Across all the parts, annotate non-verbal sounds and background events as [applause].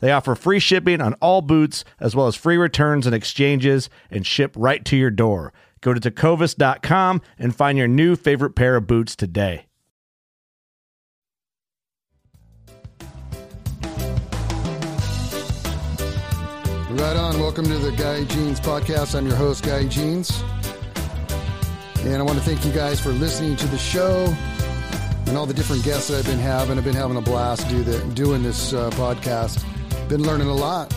They offer free shipping on all boots, as well as free returns and exchanges, and ship right to your door. Go to tecovas.com and find your new favorite pair of boots today. Right on. Welcome to the Guy Jeans podcast. I'm your host, Guy Jeans. And I want to thank you guys for listening to the show and all the different guests that I've been having. I've been having a blast do the, doing this uh, podcast. Been learning a lot.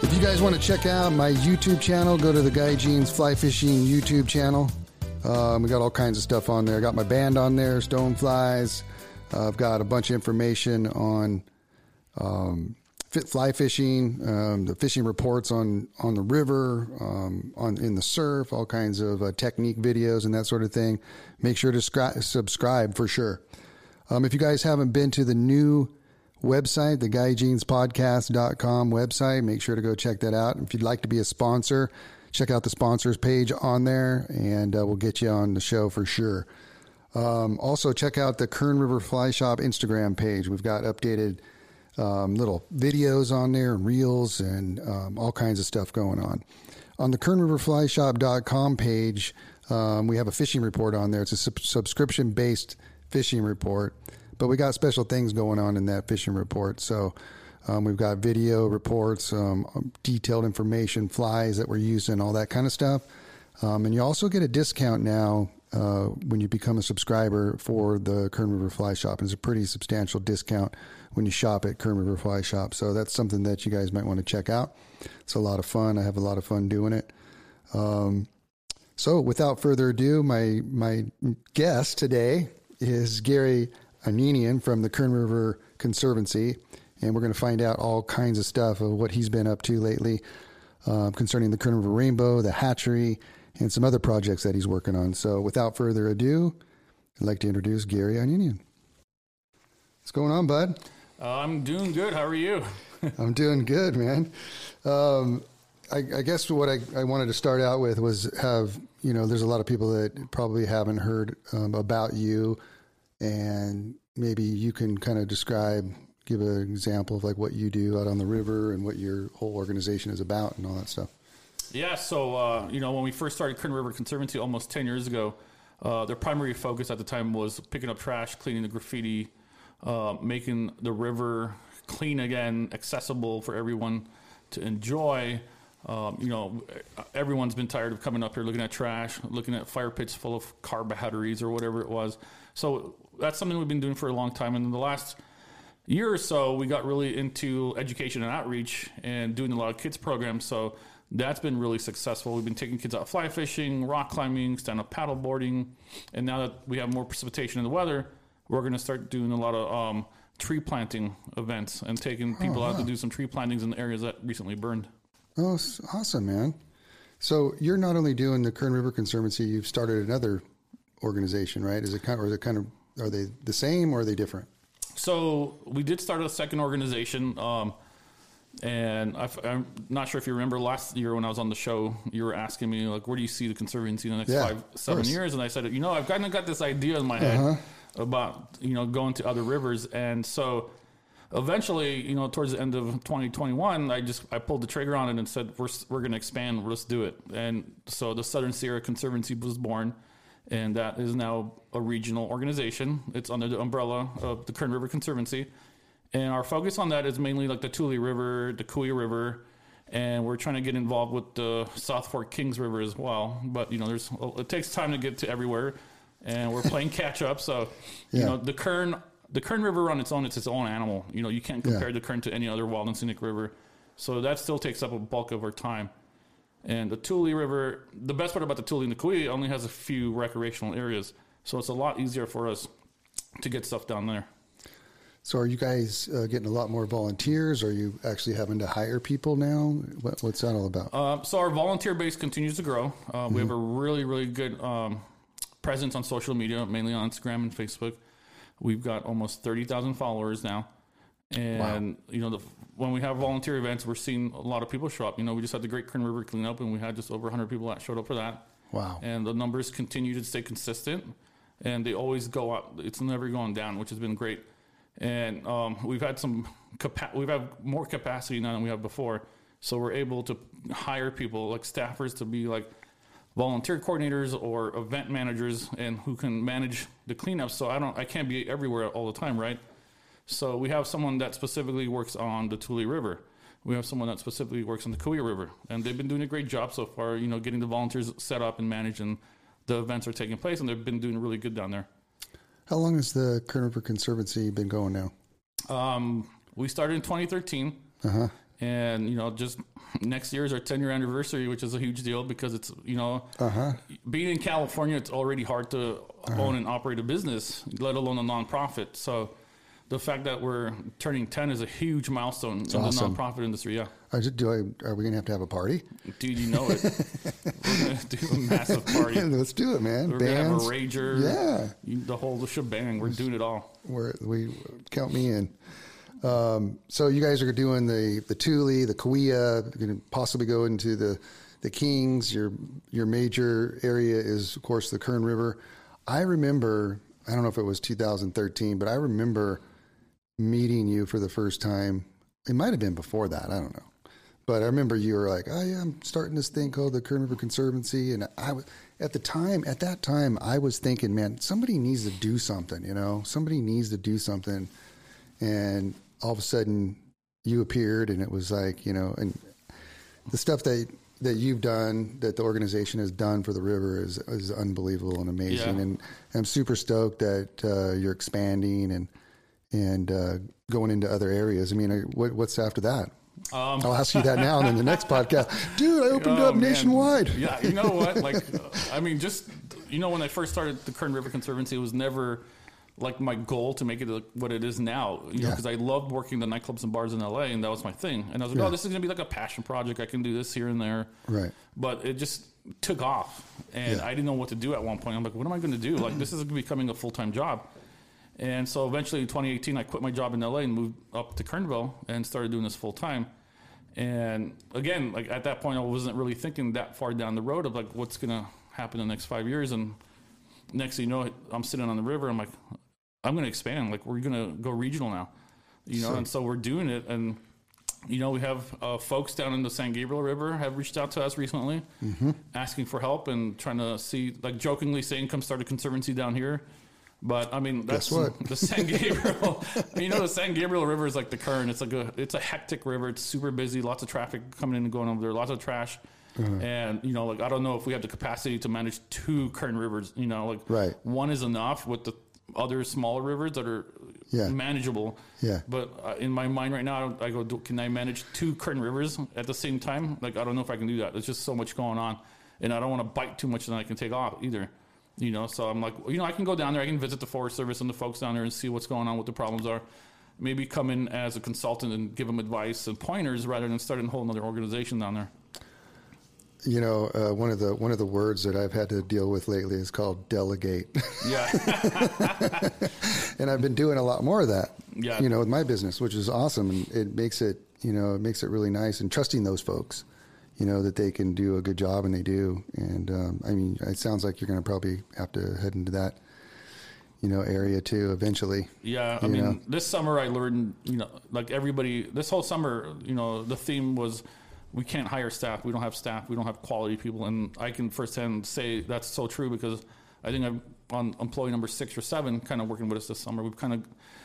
If you guys want to check out my YouTube channel, go to the Guy Jeans Fly Fishing YouTube channel. Um, we got all kinds of stuff on there. I got my band on there, Stoneflies. Uh, I've got a bunch of information on um, fit fly fishing, um, the fishing reports on on the river, um, on in the surf, all kinds of uh, technique videos and that sort of thing. Make sure to scri- subscribe for sure. Um, if you guys haven't been to the new website, the guyjeanspodcast.com website, make sure to go check that out. If you'd like to be a sponsor, check out the sponsors page on there, and uh, we'll get you on the show for sure. Um, also, check out the Kern River Fly Shop Instagram page. We've got updated um, little videos on there and reels and um, all kinds of stuff going on. On the KernRiverFlyShop.com page, um, we have a fishing report on there. It's a sub- subscription based fishing report, but we got special things going on in that fishing report. So um, we've got video reports, um, detailed information, flies that we're using, all that kind of stuff. Um, and you also get a discount now uh, when you become a subscriber for the Kern River Fly Shop. It's a pretty substantial discount when you shop at Kern River Fly Shop. So that's something that you guys might want to check out. It's a lot of fun. I have a lot of fun doing it. Um, so without further ado, my my guest today is Gary Ananian from the Kern River Conservancy, and we're going to find out all kinds of stuff of what he's been up to lately uh, concerning the Kern River Rainbow, the hatchery, and some other projects that he's working on. So without further ado, I'd like to introduce Gary Ananian. What's going on, bud? Uh, I'm doing good. How are you? [laughs] I'm doing good, man. Um, I, I, guess what I, I, wanted to start out with was have, you know, there's a lot of people that probably haven't heard um, about you, and maybe you can kind of describe, give an example of like what you do out on the river and what your whole organization is about and all that stuff. Yeah, so, uh, you know, when we first started Kern River Conservancy almost 10 years ago, uh, their primary focus at the time was picking up trash, cleaning the graffiti, uh, making the river clean again, accessible for everyone to enjoy. Um, you know, everyone's been tired of coming up here looking at trash, looking at fire pits full of car batteries or whatever it was. So that's something we've been doing for a long time. And in the last year or so, we got really into education and outreach and doing a lot of kids programs. So that's been really successful. We've been taking kids out fly fishing, rock climbing, stand up paddle boarding, and now that we have more precipitation in the weather, we're going to start doing a lot of um, tree planting events and taking oh, people oh, wow. out to do some tree plantings in the areas that recently burned. Oh, awesome, man! So you're not only doing the Kern River Conservancy, you've started another organization, right? Is it kind, of, or is it kind of are they the same or are they different? So we did start a second organization. Um, and i am not sure if you remember last year when I was on the show, you were asking me like, where do you see the conservancy in the next yeah, five, seven years? And I said, you know, I've kind of got this idea in my head uh-huh. about you know going to other rivers, and so eventually, you know, towards the end of 2021, I just I pulled the trigger on it and said, we're we're going to expand, let's do it. And so the Southern Sierra Conservancy was born, and that is now a regional organization. It's under the umbrella of the Kern River Conservancy and our focus on that is mainly like the Tule River, the Kaweah River, and we're trying to get involved with the South Fork Kings River as well. But you know, there's oh, it takes time to get to everywhere, and we're playing catch up. So you know, the Kern the Kern River on its own, it's its own animal. You know, you can't compare Yeah. the Kern to any other wild and scenic river. So that still takes up a bulk of our time. And the Tule River, the best part about the Tule and the Kaweah only has a few recreational areas. So it's a lot easier for us to get stuff down there. So are you guys uh, getting a lot more volunteers? Are you actually having to hire people now? What, what's that all about? Uh, so our volunteer base continues to grow. Uh, We have a really, really good um, presence on social media, mainly on Instagram and Facebook. We've got almost thirty thousand followers now, and you know, the, when we have volunteer events, we're seeing a lot of people show up. You know, we just had the Great Kern River cleanup, and we had just over hundred people that showed up for that. Wow. And the numbers continue to stay consistent, and they always go up. It's never going down, which has been great. And um, we've had some, capa- we've had more capacity now than we have before. So we're able to hire people like staffers to be like volunteer coordinators or event managers, and who can manage the cleanup. So I don't, I can't be everywhere all the time, right? So we have someone that specifically works on the Tule River. We have someone that specifically works on the Kaweah River, and they've been doing a great job so far. You know, getting the volunteers set up and managed, and the events are taking place, and they've been doing really good down there. How long has the Kern River Conservancy been going now? Um, we started in 2013, Uh-huh. and you know, just next year is our 10 year anniversary, which is a huge deal because it's you know, Uh-huh. being in California, it's already hard to own and operate a business, let alone a nonprofit. So. The fact that we're turning 10 is a huge milestone in awesome. the nonprofit industry. Yeah. I just, do I, are we going to have to have a party? Dude, you know it. We're gonna do a massive party. [laughs] Let's do it, man. We're gonna have a Bands. rager. Yeah. you- the whole the shebang. We're doing it all. We're, we count me in. Um, so you guys are doing the the Tule, the Kaweah, going to possibly go into the the Kings. Your your major area is of course the Kern River. I remember I don't know if it was 2013, but I remember meeting you for the first time. It might have been before that. I don't know. But I remember you were like, "Oh yeah, I'm starting this thing called the Kern River Conservancy," and I was at the time. At that time, I was thinking, "Man, somebody needs to do something." You know, somebody needs to do something. And all of a sudden, you appeared, and it was like, you know, and the stuff that that you've done, that the organization has done for the river, is is unbelievable and amazing. Yeah. And I'm super stoked that uh, you're expanding and and uh, going into other areas. I mean, what, what's after that? Um, I'll ask you that now, and then the next [laughs] podcast, dude. I opened Oh, up man. nationwide. Yeah, you know what? Like, uh, I mean, just you know, when I first started the Kern River Conservancy, it was never like my goal to make it what it is now. You know, Yeah. because I loved working the nightclubs and bars in LA, and that was my thing. And I was like, Yeah. oh, this is gonna be like a passion project. I can do this here and there. Right. But it just took off, and Yeah. I didn't know what to do at one point. I'm like, what am I going to do? Like, this is becoming a full time job. And so eventually in 2018, I quit my job in LA and moved up to Kernville and started doing this full time. And again, like at that point, I wasn't really thinking that far down the road of like what's going to happen in the next five years. And next thing you know, I'm sitting on the river. I'm like, I'm going to expand. Like we're going to go regional now, you know. So- and so we're doing it. And you know, we have uh, folks down in the San Gabriel River have reached out to us recently, asking for help and trying to see, like, jokingly saying, "Come start a conservancy down here." But I mean, that's Guess what? [laughs] the San Gabriel. [laughs] you know, the San Gabriel River is like the Kern. It's like a it's a hectic river. It's super busy. Lots of traffic coming in and going over there. Lots of trash. Uh-huh. And you know, like I don't know if we have the capacity to manage two Kern rivers. You know, like Right. one is enough with the other smaller rivers that are Yeah. manageable. Yeah. But uh, in my mind right now, I go, do, can I manage two Kern rivers at the same time? Like I don't know if I can do that. There's just so much going on, and I don't want to bite too much, and I can take off either. You know, so I'm like, you know, I can go down there, I can visit the Forest Service and the folks down there and see what's going on, what the problems are. Maybe come in as a consultant and give them advice and pointers rather than starting a whole other organization down there. You know, uh, one of the one of the words that I've had to deal with lately is called delegate, Yeah, [laughs] and I've been doing a lot more of that. Yeah. You know, with my business, which is awesome, and it makes it you know it makes it really nice and trusting those folks. You know that they can do a good job, and they do. And um, I mean, it sounds like you're going to probably have to head into that, you know, area too eventually. Yeah, I mean, know? this summer I learned, you know, like everybody, this whole summer, you know, the theme was we can't hire staff. We don't have staff. We don't have quality people. And I can firsthand say that's so true because I think I'm on employee number six or seven kind of working with us this summer. We've kind of,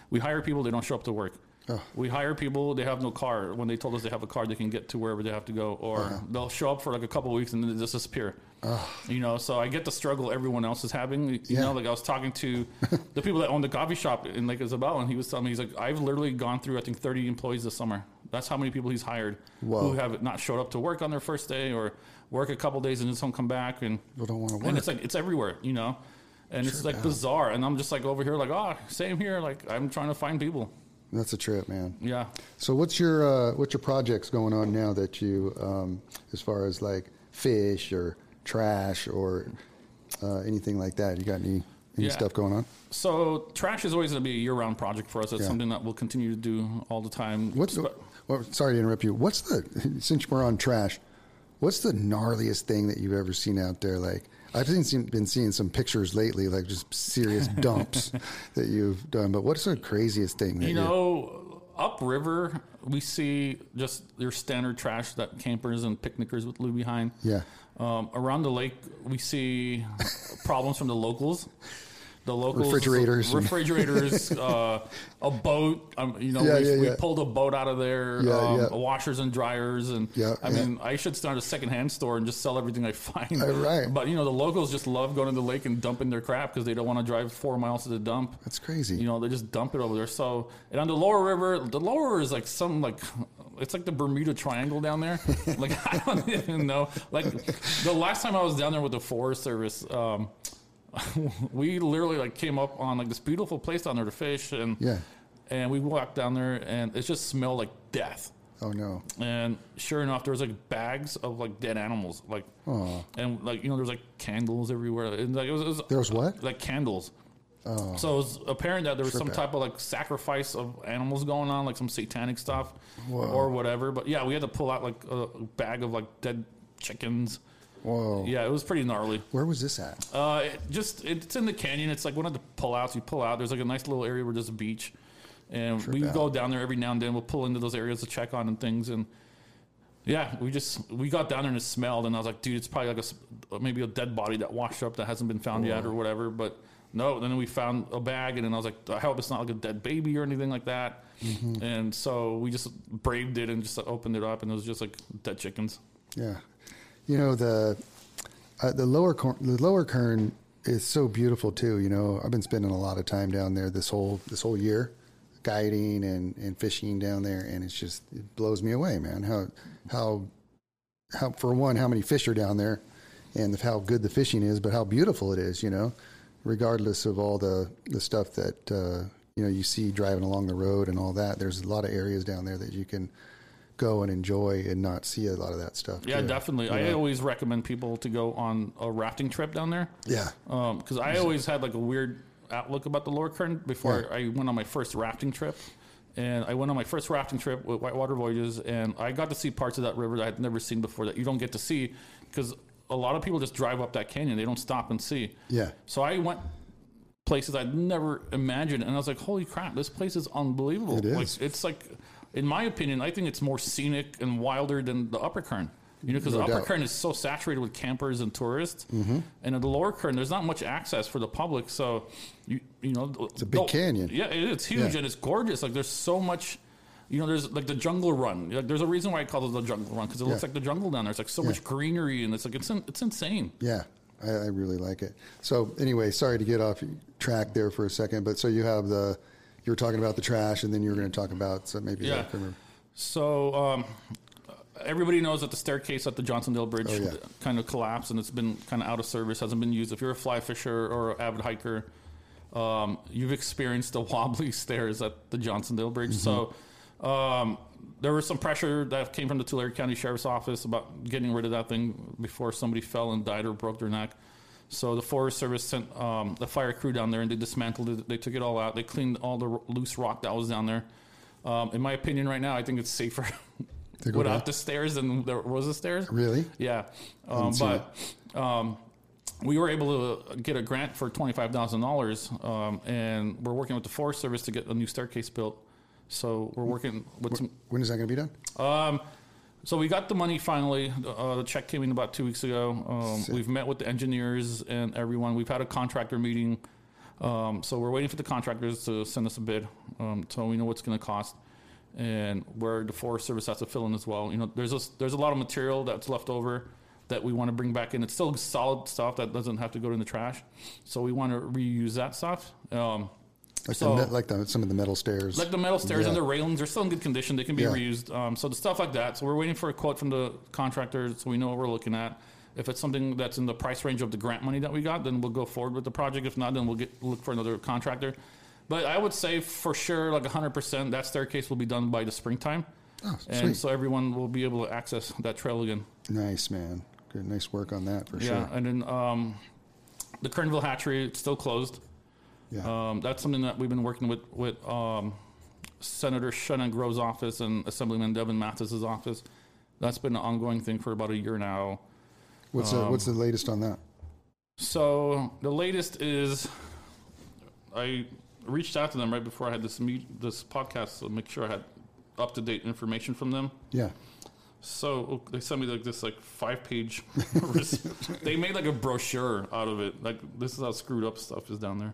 we hire people, they don't show up to work. Oh. We hire people; they have no car. When they told us they have a car, they can get to wherever they have to go, or uh-huh. they'll show up for like a couple of weeks and then they just disappear. You know, so I get the struggle everyone else is having. You Yeah. know, like I was talking to [laughs] the people that own the coffee shop in Lake Isabel, and he was telling me he's like, I've literally gone through I think 30 employees this summer. That's how many people he's hired Whoa. who have not showed up to work on their first day or work a couple days and just don't come back and People don't want to work. and it's like it's everywhere, you know. And it's like bizarre, and I'm just like over here, like, oh, same here. Like I'm trying to find people. That's a trip, man. Yeah. So what's your uh, what's your projects going on now that you um, as far as like fish or trash or uh, anything like that? You got any any Yeah. stuff going on? So trash is always going to be a year-round project for us. It's Yeah. something that we'll continue to do all the time. What's the, well, sorry to interrupt you. What's the [laughs] since we're on trash? What's the gnarliest thing that you've ever seen out there? Like I've seen, been seeing some pictures lately, like just serious [laughs] dumps that you've done. But what's the craziest thing? You know, upriver we see just your standard trash that campers and picnickers would leave behind. Yeah. Um, around the lake, we see problems from the locals. The locals, Refrigerators. refrigerators, [laughs] uh, a boat. Um, you know, Yeah, we, yeah, we yeah. pulled a boat out of there. Um. Washers and dryers, and I mean, I should start a secondhand store and just sell everything I find. Uh, right. But you know, the locals just love going to the lake and dumping their crap because they don't want to drive four miles to the dump. That's crazy. You know, they just dump it over there. So, and on the lower river, the lower is like some like it's like the Bermuda Triangle down there. [laughs] like [laughs] I don't even know. Like the last time I was down there with the Forest Service, um, [laughs] we literally like came up on like this beautiful place down there to fish, and Yeah. and we walked down there, and it just smelled like death. oh no. And sure enough, there was like bags of like dead animals, like, Aw. and like you know, there was like candles everywhere. And like it was, it was There was what? like candles. Oh. So it was apparent that there was some out. type of like sacrifice of animals going on, like some satanic stuff or whatever. But yeah, we had to pull out like a bag of like dead chickens. Whoa. Yeah, it was pretty gnarly. Where was this at? Uh, it just it's in the canyon. It's like one of the pullouts. You pull out. There's like a nice little area where there's a beach, and we out. go down there every now and then. We'll pull into those areas to check on and things. And yeah, we just we got down there and it smelled, and I was like, dude, it's probably like a maybe a dead body that washed up that hasn't been found yet or whatever. But no, then we found a bag, and then I was like, I hope it's not like a dead baby or anything like that. And so we just braved it and just opened it up, and it was just like dead chickens. Yeah, you know the uh, the lower Cor- the lower Kern is so beautiful too. You know, I've been spending a lot of time down there this whole this whole year, guiding and, and fishing down there, and it's just it blows me away, man. How how how for one, how many fish are down there, and how good the fishing is, but how beautiful it is. You know, regardless of all the the stuff that uh, you know you see driving along the road and all that. There's a lot of areas down there that you can go and enjoy and not see a lot of that stuff. Yeah, too. definitely. I always recommend people to go on a rafting trip down there. Yeah. Um, because I always had like a weird outlook about the lower Kern before I went on my first rafting trip. And I went on my first rafting trip with Whitewater Voyages, and I got to see parts of that river that I had never seen before that you don't get to see because a lot of people just drive up that canyon; they don't stop and see. Yeah. So I went places I'd never imagined, and I was like, "Holy crap! This place is unbelievable!" It is. Like it's like, in my opinion, I think it's more scenic and wilder than the upper Kern. You know, because the upper doubt. Kern is so saturated with campers and tourists, mm-hmm. and in the lower Kern, there's not much access for the public. So, you you know, it's a big canyon. Yeah, it- it's huge Yeah. and it's gorgeous. Like there's so much. You know, there's like the jungle run. Like, there's a reason why I call it the jungle run because it looks like the jungle down there. It's like so much greenery and it's like it's in, it's insane. Yeah, I, I really like it. So anyway, sorry to get off track there for a second, but so you have the you were talking about the trash, and then you were going to talk about so maybe Yeah. So um, everybody knows that the staircase at the Johnsondale Bridge Oh, yeah. kind of collapsed and it's been kind of out of service, hasn't been used. If you're a fly fisher or an avid hiker, um, you've experienced the [laughs] wobbly stairs at the Johnsondale Bridge. So um, there was some pressure that came from the Tulare County Sheriff's Office about getting rid of that thing before somebody fell and died or broke their neck. So the Forest Service sent um, the fire crew down there and they dismantled it. They took it all out. They cleaned all the r- loose rock that was down there. Um, in my opinion, right now, I think it's safer To go [laughs] without down? the stairs than there was the stairs. really. Yeah, um, but um, we were able to get a grant for twenty five thousand dollars, um, and we're working with the Forest Service to get a new staircase built. So we're working with some. When is that going to be done? So we got the money finally. Uh, the check came in about two weeks ago. Um, we've met with the engineers and everyone. We've had a contractor meeting. Um, so we're waiting for the contractors to send us a bid, um, so we know what's going to cost. and where the Forest Service has to fill in as well. You know, there's a, there's a lot of material that's left over that we want to bring back in. It's still solid stuff that doesn't have to go in the trash, so we want to reuse that stuff. Um, Like, So- the, like the, some of the metal stairs. like the metal stairs and the railings are still in good condition. They can be Yeah. reused. Um, so the stuff like that. So we're waiting for a quote from the contractor so we know what we're looking at. If it's something that's in the price range of the grant money that we got, then we'll go forward with the project. If not, then we'll get look for another contractor. But I would say for sure, like 100%, that staircase will be done by the springtime. oh, And sweet. so everyone will be able to access that trail again. nice, man. Good, nice work on that for Yeah. sure. Yeah, and then um, the Kernville hatchery, it's still closed. Yeah. Um, that's something that we've been working with with um, Senator Shannon Grove's office and Assemblyman Devon Mathis's office. That's been an ongoing thing for about a year now. what's the, um, what's the latest on that? So the latest is I reached out to them right before I had this meet this podcast to make sure I had up to date information from them. Yeah. So they sent me like this like five page. [laughs] they made like a brochure out of it. Like this is how screwed up stuff is down there.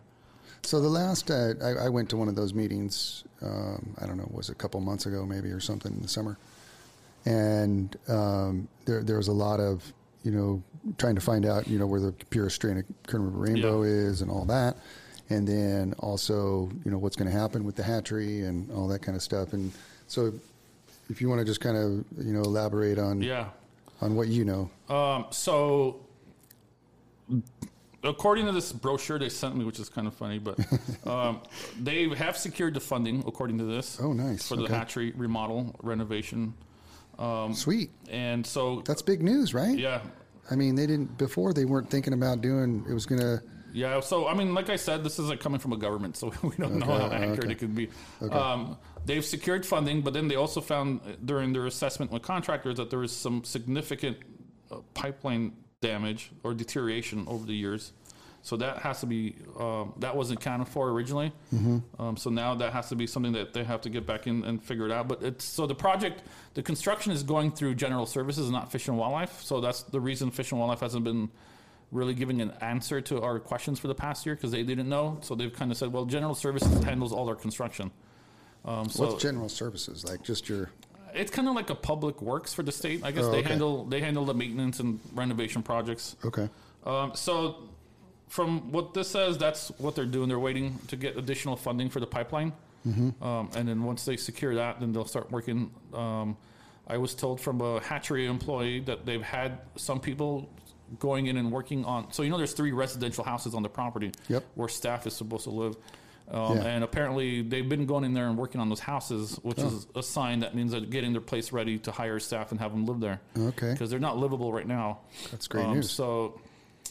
So the last uh, I, I went to one of those meetings. Um, I don't know, was a couple months ago, maybe or something in the summer, and um, there there was a lot of you know trying to find out you know where the purest strain of Kern River Rainbow is and all that, and then also you know what's going to happen with the hatchery and all that kind of stuff. And so, if you want to just kind of you know elaborate on Yeah. on what you know, Um, so, according to this brochure they sent me, which is kind of funny, but [laughs] um, they have secured the funding, according to this, oh nice, for the okay. hatchery remodel renovation. sweet. And so, That's big news, right? yeah, I mean, they didn't before. They weren't thinking about doing. It was gonna. yeah. So, I mean, like I said, this is like coming from a government, so [laughs] we don't know how Okay, accurate okay. it could be. Um, they've secured funding, but then they also found uh, during their assessment with contractors that there was some significant uh, pipeline damage or deterioration over the years. So that has to be um, that wasn't accounted for originally. Um, so now that has to be something that they have to get back in and figure it out. But it's so the project, the construction is going through general services, not fish and wildlife. So that's the reason fish and wildlife hasn't been really giving an answer to our questions for the past year because they didn't know. So they've kind of said, well, general services handles all our construction. Um, so What's general services like? Just your. It's kind of like a public works for the state. I guess Oh, they okay. handle they handle the maintenance and renovation projects. Okay. Um, so, from what this says, that's what they're doing. They're waiting to get additional funding for the pipeline, um, and then once they secure that, then they'll start working. Um, I was told from a hatchery employee that they've had some people going in and working on. So you know, there's three residential houses on the property Yep. where staff is supposed to live. Um, Yeah. And apparently, they've been going in there and working on those houses, which Oh. is a sign that means they're getting their place ready to hire staff and have them live there. Okay. Because they're not livable right now. That's great Um, news. So,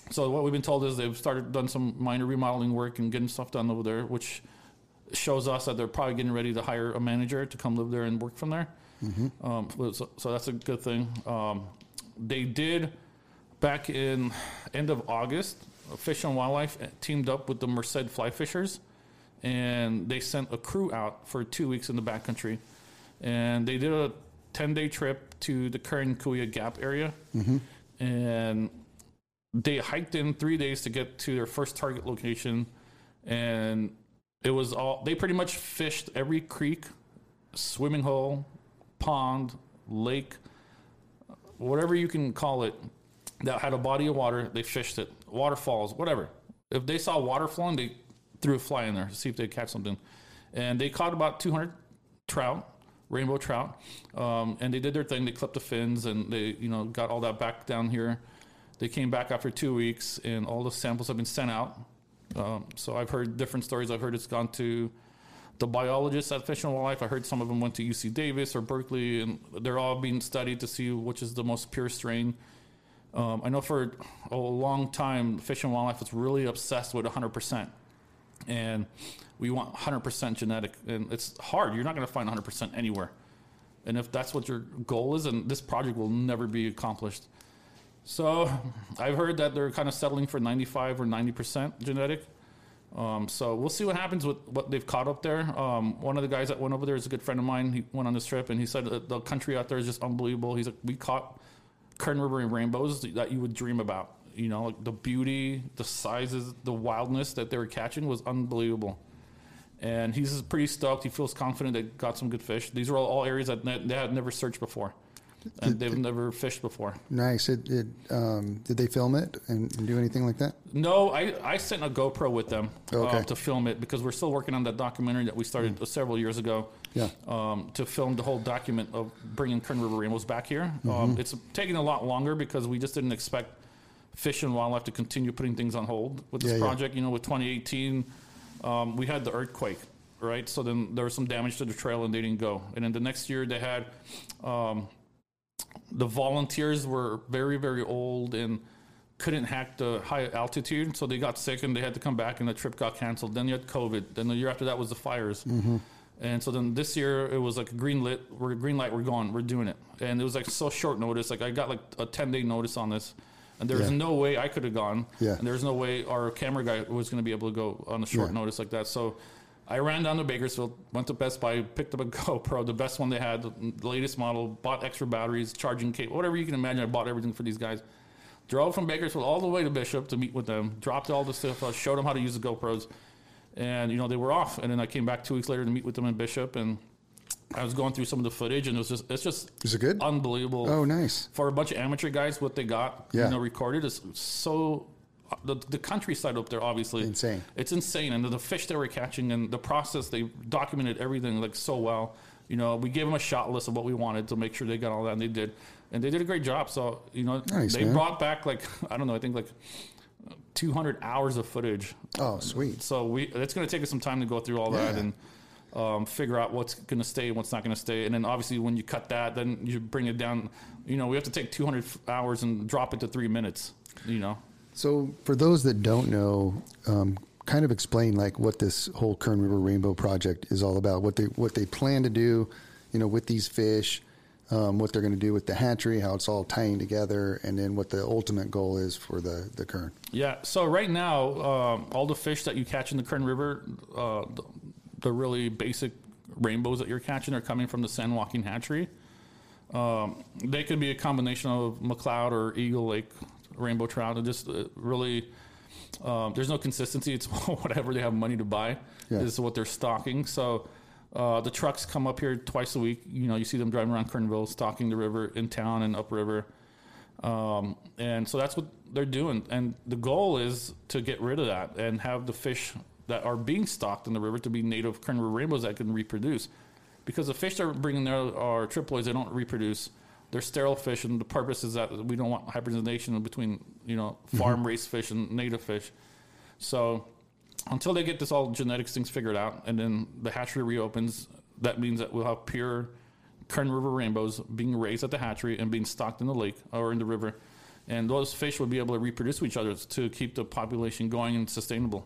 so what we've been told is they've started done some minor remodeling work and getting stuff done over there, which shows us that they're probably getting ready to hire a manager to come live there and work from there. Mm-hmm. Um, so, so that's a good thing. Um, they did back in end of August. Fish and Wildlife teamed up with the Merced Fly Fishers, and they sent a crew out for two weeks in the backcountry, and they did a ten day trip to the Kern Kaweah Gap area, mm-hmm. and they hiked in three days to get to their first target location, and it was all they pretty much fished every creek, swimming hole, pond, lake, whatever you can call it, that had a body of water. They fished it, waterfalls, whatever. If they saw water flowing, they threw a fly in there to see if they'd catch something, and they caught about 200 trout, rainbow trout, um, and they did their thing. They clipped the fins and they, you know, got all that back down here. They came back after two weeks, and all the samples have been sent out. Um, so I've heard different stories. I've heard it's gone to the biologists at Fish and Wildlife. I heard some of them went to UC Davis or Berkeley, and they're all being studied to see which is the most pure strain. Um, I know for a long time, Fish and Wildlife was really obsessed with 100%. And we want 100% genetic. And it's hard. You're not going to find 100% anywhere. And if that's what your goal is, and this project will never be accomplished. So I've heard that they're kind of settling for 95 or 90% genetic. Um, so we'll see what happens with what they've caught up there. Um, one of the guys that went over there is a good friend of mine. He went on this trip and he said the country out there is just unbelievable. He's like, we caught Kern River and rainbows that you would dream about. You know, like the beauty, the sizes, the wildness that they were catching was unbelievable. and he's pretty stoked. He feels confident they got some good fish. These are all, all areas that ne- they had never searched before, and they've never fished before. Nice. It, it um, did they film it and, and do anything like that? No, I, I sent a GoPro with them Okay. uh, to film it because we're still working on that documentary that we started uh, several years ago. Yeah. Um, to film the whole document of bringing Kern River rainbows back here. Mm-hmm. Um, it's taking a lot longer because we just didn't expect Fish and Wildlife to continue putting things on hold. With this Yeah, yeah. project. You know, with 2018, um, we had the earthquake, right? So then there was some damage to the trail and they didn't go. And then the next year they had um, the volunteers were very very old and couldn't hack the high altitude. So they got sick and they had to come back and the trip got canceled. Then you had covid. Then the year after that was the fires. And so then this year it was like a green lit we're green light we're going we're doing it. And it was like so short notice. Like i got like a 10 day notice on this and there's Yeah. no way i could have gone Yeah. and there's no way our camera guy was going to be able to go on a short Yeah. notice like that so I ran down to Bakersfield, went to Best Buy, picked up a [laughs] GoPro, the best one they had, the latest model, bought extra batteries, charging cable, whatever you can imagine. I bought everything for these guys. Drove from Bakersfield all the way to Bishop to meet with them, dropped all the stuff, showed them how to use the GoPros, and you know they were off. And then I came back two weeks later to meet with them in Bishop, and I was going through some of the footage, and it was just it's just Is it good? unbelievable Oh, nice. for a bunch of amateur guys, what they got, Yeah. you know, recorded is so. The, the countryside up there, obviously, Insane. It's insane, and the, the fish they were catching and the process they documented everything like so well. You know, we gave them a shot list of what we wanted to make sure they got all that, and they did, and they did a great job. So you know, Nice, they man. brought back like [laughs] I don't know, I think like 200 hours of footage. Oh, sweet. So we it's going to take us some time to go through all that and um, figure out what's going to stay and what's not going to stay. And then obviously when you cut that, then you bring it down. You know, we have to take 200 hours and drop it to three minutes. You know, So, for those that don't know, um, kind of explain like what this whole Kern River Rainbow project is all about. What they what they plan to do, you know, with these fish, um, what they're going to do with the hatchery, how it's all tying together, and then what the ultimate goal is for the the Kern. Yeah. So right now, um, all the fish that you catch in the Kern River, uh, the, really basic rainbows that you're catching are coming from the San Joaquin hatchery. Um, they could be a combination of McCloud or Eagle Lake rainbow trout. And just uh, really, um, there's no consistency. It's [laughs] whatever they have money to buy Yeah. is what they're stocking. So. Uh, the trucks come up here twice a week. You know, you see them driving around Kernville, stocking the river in town and upriver. Um, and so that's what they're doing. And the goal is to get rid of that and have the fish that are being stocked in the river to be native Kern River rainbows that can reproduce. Because the fish they're bringing there are triploids, they don't reproduce. They're sterile fish, and the purpose is that we don't want hybridization between you know mm-hmm. farm raised fish and native fish. So until they get this all genetics things figured out, and then the hatchery reopens, that means that we'll have pure Kern River rainbows being raised at the hatchery and being stocked in the lake or in the river. And those fish will be able to reproduce with each other to keep the population going and sustainable.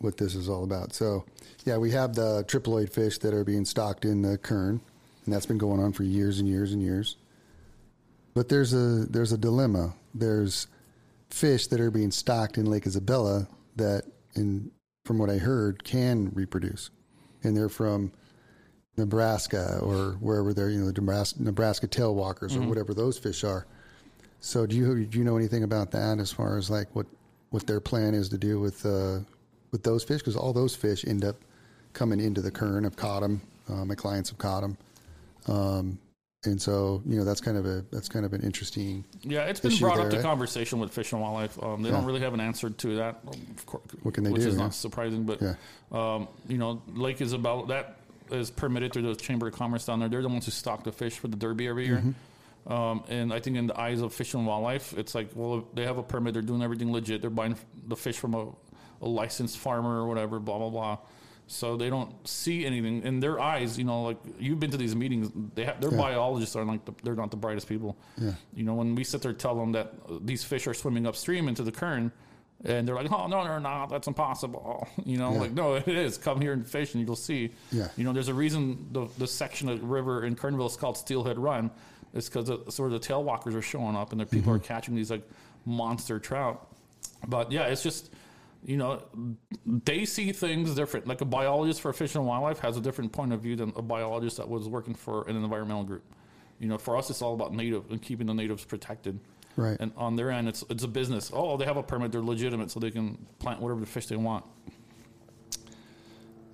what this is all about. So, yeah, we have the triploid fish that are being stocked in the Kern, and that's been going on for years and years and years. But there's a there's a dilemma. There's fish that are being stocked in Lake Isabella that, in from what I heard, can reproduce, and they're from Nebraska or wherever they're, you know, the Nebraska, Nebraska tailwalkers or whatever those fish are. So, do you do you know anything about that as far as like what what their plan is to do with uh, with those fish? Because all those fish end up coming into the Kern. I've caught them. Uh, my clients have caught them. Um, and so, you know, that's kind of a that's kind of an interesting. Yeah, it's been brought there, up to right? conversation with Fish and Wildlife. Um, they Yeah. don't really have an answer to that. Of course, What can they which do, is yeah? not surprising, but Yeah. um, you know, Lake Isabel that is permitted through the Chamber of Commerce down there. They're the ones who stock the fish for the Derby every year. Mm-hmm. Um, and I think in the eyes of Fish and Wildlife, it's like, well, they have a permit. They're doing everything legit. They're buying the fish from a, a licensed farmer or whatever. Blah blah blah. So they don't see anything in their eyes. You know, like you've been to these meetings. They have, their biologists are like the, they're not the brightest people. Yeah. You know, when we sit there and tell them that uh, these fish are swimming upstream into the Kern, and they're like, "Oh no, they're not. That's impossible." [laughs] You know, Yeah. like no, it is. Come here and fish, and you'll see. Yeah. You know, there's a reason the the section of the river in Kernville is called Steelhead Run. It's because sort of the tailwalkers are showing up, and the people Mm-hmm. are catching these like monster trout. But yeah, it's just. You know, they see things different. Like a biologist for fish and wildlife has a different point of view than a biologist that was working for an environmental group. You know, for us, it's all about native and keeping the natives protected. Right. And on their end, it's it's a business. Oh, they have a permit; they're legitimate, so they can plant whatever the fish they want.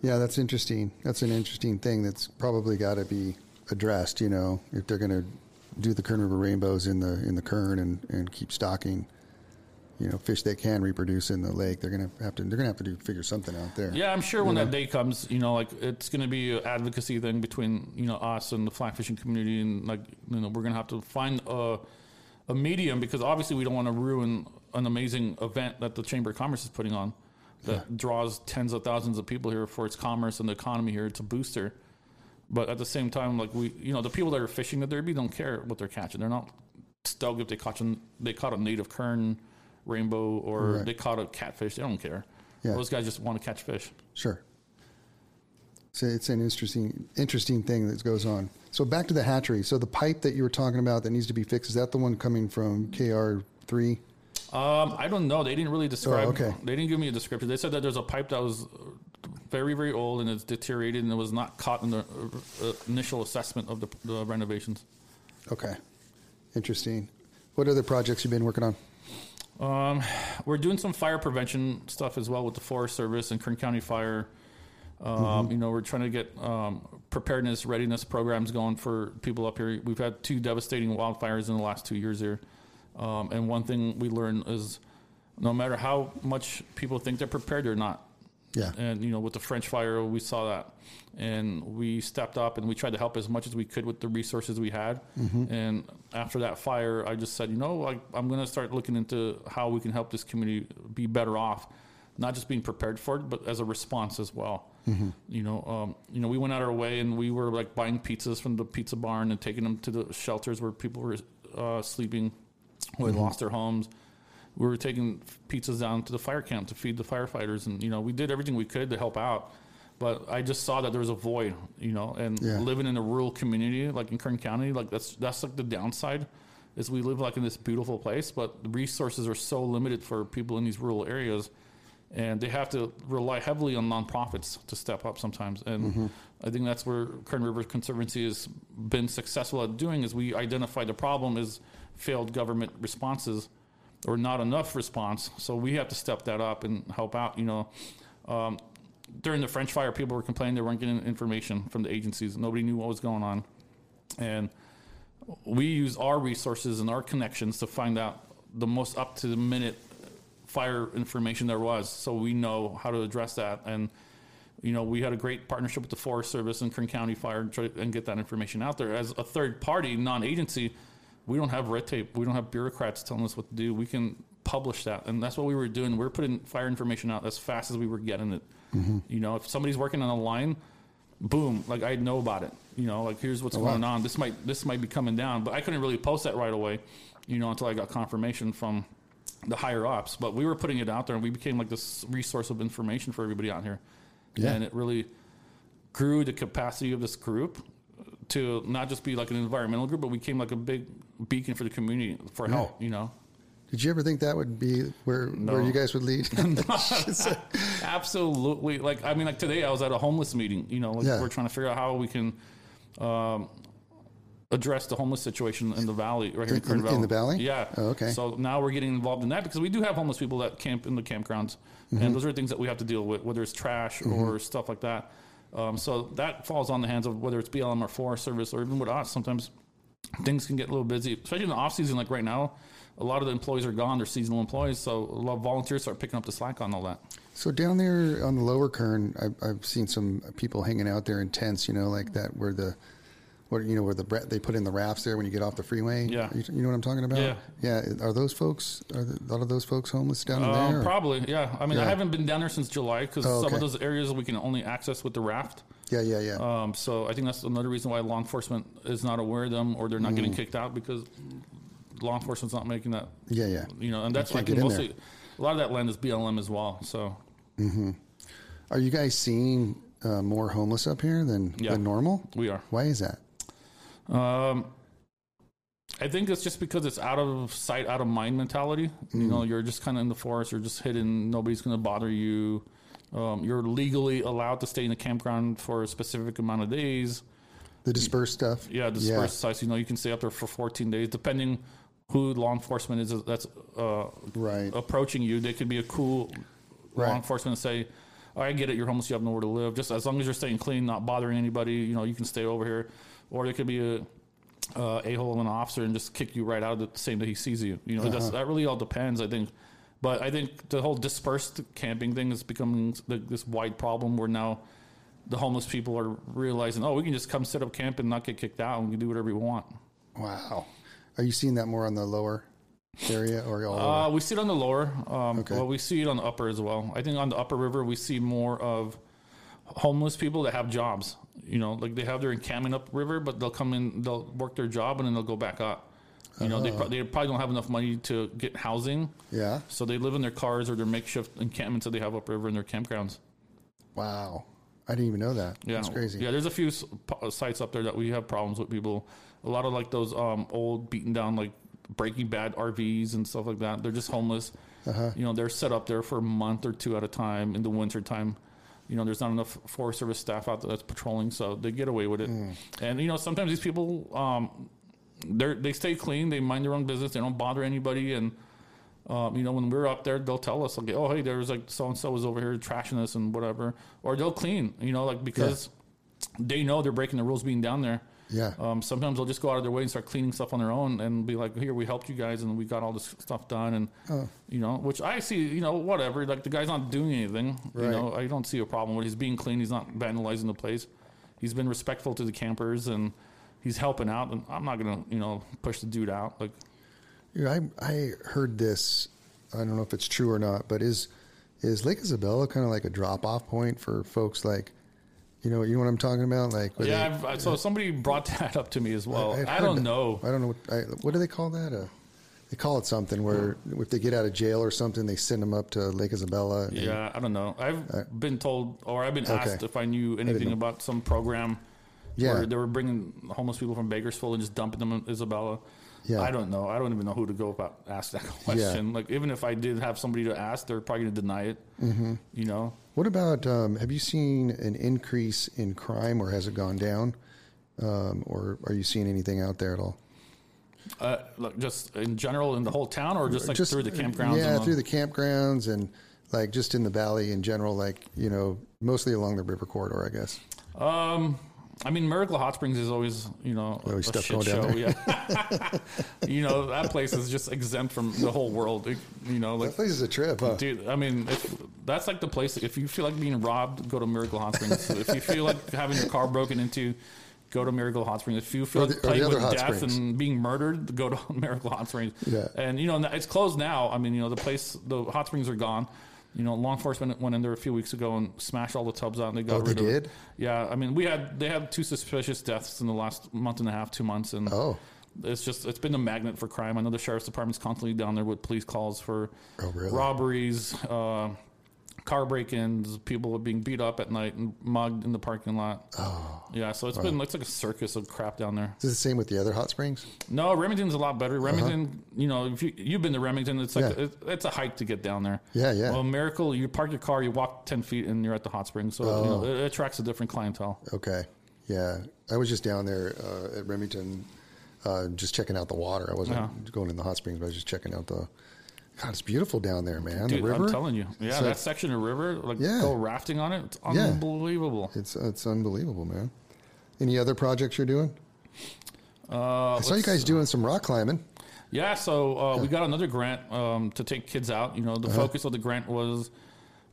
Yeah, that's interesting. That's an interesting thing that's probably got to be addressed. You know, if they're going to do the Kern River rainbows in the in the Kern and, and keep stocking, you know, fish that can reproduce in the lake, they're going to have to they're to have to do figure something out there. Yeah, I'm sure when that day comes, you know, like it's going to be an advocacy thing between you know us and the fly fishing community, and like you know we're going to have to find a a medium because obviously we don't want to ruin an amazing event that the Chamber of Commerce is putting on that draws tens of thousands of people here for its commerce and the economy here. It's a booster. But at the same time, like we, you know, the people that are fishing the derby don't care what they're catching. They're not stoked if they a, they caught a native kern, rainbow, or Right. they caught a catfish. They don't care. Yeah. Those guys just want to catch fish. Sure. So it's an interesting interesting thing that goes on. So back to the hatchery. So the pipe that you were talking about that needs to be fixed is that the one coming from KR three? Um, I don't know. They didn't really describe. Oh, okay. They didn't give me a description. They said that there's a pipe that was very, very old and it's deteriorated and it was not caught in the uh, uh, initial assessment of the, the renovations. Okay. Interesting. What other projects you been working on? Um, we're doing some fire prevention stuff as well with the Forest Service and Kern County Fire. Um, You know, we're trying to get um, preparedness, readiness programs going for people up here. We've had two devastating wildfires in the last two years here. Um, and one thing we learned is no matter how much people think they're prepared, they're not. Yeah. And you know, with the French fire, we saw that, and we stepped up and we tried to help as much as we could with the resources we had. And after that fire, I just said, you know, like I'm going to start looking into how we can help this community be better off, not just being prepared for it, but as a response as well. You know, um, you know, we went out our way and we were like buying pizzas from the pizza barn and taking them to the shelters where people were uh, sleeping, who had lost their homes we were taking pizzas down to the fire camp to feed the firefighters and you know we did everything we could to help out but i just saw that there was a void you know and Yeah. living in a rural community like in kern county like that's that's like the downside is we live like in this beautiful place but the resources are so limited for people in these rural areas and they have to rely heavily on nonprofits to step up sometimes and mm-hmm. i think that's where kern river conservancy has been successful at doing is we identify the problem as failed government responses or not enough response. So we have to step that up and help out. You know, um, during the French fire, people were complaining they weren't getting information from the agencies. Nobody knew what was going on, and we use our resources and our connections to find out the most up to the minute fire information there was, so we know how to address that. And you know, we had a great partnership with the Forest Service and Kern County Fire and, try, and get that information out there. As a third party, non-agency, we don't have red tape. We don't have bureaucrats telling us what to do. We can publish that, and that's what we were doing. We are putting fire information out as fast as we were getting it. Mm-hmm. You know, if somebody's working on a line, boom, like I know about it. You know, like here's what's oh, going on. This might this might be coming down, but I couldn't really post that right away. You know, until I got confirmation from the higher ups. But we were putting it out there, and we became like this resource of information for everybody out here. Yeah. And it really grew the capacity of this group to not just be like an environmental group, but we became like a big beacon for the community for help. You know. Did you ever think that would be where where you guys would lead? [laughs] [laughs] Absolutely. Like I mean, like today I was at a homeless meeting. You know, like Yeah. we're trying to figure out how we can um, address the homeless situation in the valley, right here in, In- Kern in- in the valley? Yeah. Oh, okay. So now we're getting involved in that because we do have homeless people that camp in the campgrounds, Mm-hmm. and those are things that we have to deal with, whether it's trash or stuff like that. Um, so that falls on the hands of whether it's BLM or Forest Service or even with us. Sometimes things can get a little busy, especially in the off season. Like right now, a lot of the employees are gone; they're seasonal employees, so a lot of volunteers start picking up the slack on all that. so down there on the lower Kern, I've, I've seen some people hanging out there in tents. You know, like that where the where you know where the they put in the rafts there when you get off the freeway. Yeah. you, you know what I'm talking about. Yeah. yeah. Are those folks? Are the, a lot of those folks homeless down Um, there? or- probably, yeah. I mean, I haven't been down there since July because Oh, some of those areas we can only access with the raft. Yeah, yeah, yeah. Um, so I think that's another reason why law enforcement is not aware of them or they're not Mm. getting kicked out because law enforcement's not making that. yeah, yeah. You know, and that's like get in there. mostly a lot of that land is BLM as well. So Are you guys seeing uh, more homeless up here than, Yeah. than normal? we are. Why is that? Um, I think it's just because it's out of sight, out of mind mentality. You Mm. know, you're just kind of in the forest. You're just hidden. Nobody's going to bother you. Um, you're legally allowed to stay in the campground for a specific amount of days. The dispersed stuff. Yeah, dispersed sites. You know, you can stay up there for 14 days, depending who law enforcement is that's uh, Right. approaching you. They could be a cool law enforcement and say, "Oh, "I get it. You're homeless. You have nowhere to live. Just as long as you're staying clean, not bothering anybody. You know, you can stay over here." Or they could be a uh, a hole of an officer and just kick you right out of the same day he sees you. You know, that's, that really all depends. I think. But I think the whole dispersed camping thing is becoming th- this wide problem where now the homeless people are realizing, oh, we can just come set up camp and not get kicked out and we can do whatever we want. Wow. Are you seeing that more on the lower area or all over? Uh, we see it on the lower. Um, Okay. Well, we see it on the upper as well. I think on the upper river, we see more of homeless people that have jobs. You know, like they have their encampment up river, but they'll come in, they'll work their job, and then they'll go back up. You know, they, pro- they probably don't have enough money to get housing, Yeah. so they live in their cars or their makeshift encampments that they have upriver in their campgrounds. Wow. I didn't even know that. Yeah, That's crazy. Yeah, there's a few s- po- sites up there that we have problems with people. A lot of like those um, old, beaten down, like Breaking Bad RVs and stuff like that. They're just homeless. Uh-huh. You know, they're set up there for a month or two at a time in the winter time. You know, there's not enough Forest Service staff out there that's patrolling, so they get away with it. Hmm. And you know, sometimes these people, um, they they stay clean, they mind their own business, they don't bother anybody, and um, you know, when we're up there, they'll tell us, okay, oh, hey, there's like so and so was over here trashing us and whatever, or they'll clean, you know, like because they know they're breaking the rules being down there. Yeah. Um, sometimes they'll just go out of their way and start cleaning stuff on their own and be like, here, we helped you guys and we got all this stuff done. And, Oh. you know, which I see, you know, whatever. Like the guy's not doing anything. Right. You know, I don't see a problem with He's being clean. He's not vandalizing the place. He's been respectful to the campers and he's helping out. And I'm not going to, you know, push the dude out. Like, Yeah, I I heard this. I don't know if it's true or not, but is is Lake Isabella kind of like a drop off point for folks like, you know, you know what I'm talking about? Like, yeah, they- I've, I- so somebody brought [laughs] that up to me as well. I'd I don't that- know. I don't know. What, I, what do they call that? Uh, they call it something where if they get out of jail or something, they send them up to Lake Isabella. and- Yeah, I don't know. I've been told, or I've been Uh, Okay. asked if I knew anything know. about some program Yeah. where they were bringing homeless people from Bakersfield and just dumping them in Isabella. Yeah. I don't know. I don't even know who to go about ask that [laughs] question. Like, even if I did have somebody to ask, they're probably going to deny it. Mm-hmm. You know, What about? Um, have you seen an increase in crime, or has it gone down? Um, or are you seeing anything out there at all? uh, like just in general in the whole town, or just like through the campgrounds. Yeah, through the campgrounds and like just in the valley in general, like you know, mostly along the river corridor, I guess. Um, I mean, Miracle Hot Springs is always, you know, oh, Always a stuff shit going down show. Yeah, [laughs] you know, that place is just exempt from the whole world. You know, like That place is a trip, huh? Dude, I mean, if, that's like the place. If you feel like being robbed, go to Miracle Hot Springs. if you feel like having your car broken into, go to Miracle Hot Springs. If you feel like the- or the playing with death springs. and being murdered, go to [laughs] Miracle Hot Springs. Yeah. And you know, it's closed now. I mean, you know, the place, the hot springs are gone. You know, law enforcement went in there a few weeks ago and smashed all the tubs out, and they got Oh, they rid of. did? Yeah, I mean, we had they had two suspicious deaths in the last month and a half, two months, and Oh. it's just it's been a magnet for crime. I know the sheriff's department's constantly down there with police calls for Oh, really? robberies, uh, car break-ins, people were being beat up at night and mugged in the parking lot. Oh, yeah. So it's been it's like a circus of crap down there. Is it the same with the other hot springs? No, Remington's a lot better. Remington, you know, if you you've been to Remington, it's like Uh-huh. Yeah. it, it's a hike to get down there. Yeah, yeah. Well, Miracle, you park your car, you walk ten feet, and you're at the hot springs. So you Oh. know, it, it attracts a different clientele. Okay. Yeah. I was just down there uh, at Remington, uh, just checking out the water. I wasn't Yeah. going in the hot springs, but I was just checking out the. God, it's beautiful down there, man. Dude, the river. I'm telling you, yeah, So- that section of river, like Yeah. go rafting on it, it's Yeah. unbelievable. It's it's unbelievable, man. Any other projects you're doing? Uh, I saw you guys doing some rock climbing. Yeah, so uh, we got another grant um, to take kids out. You know, the Uh-huh. focus of the grant was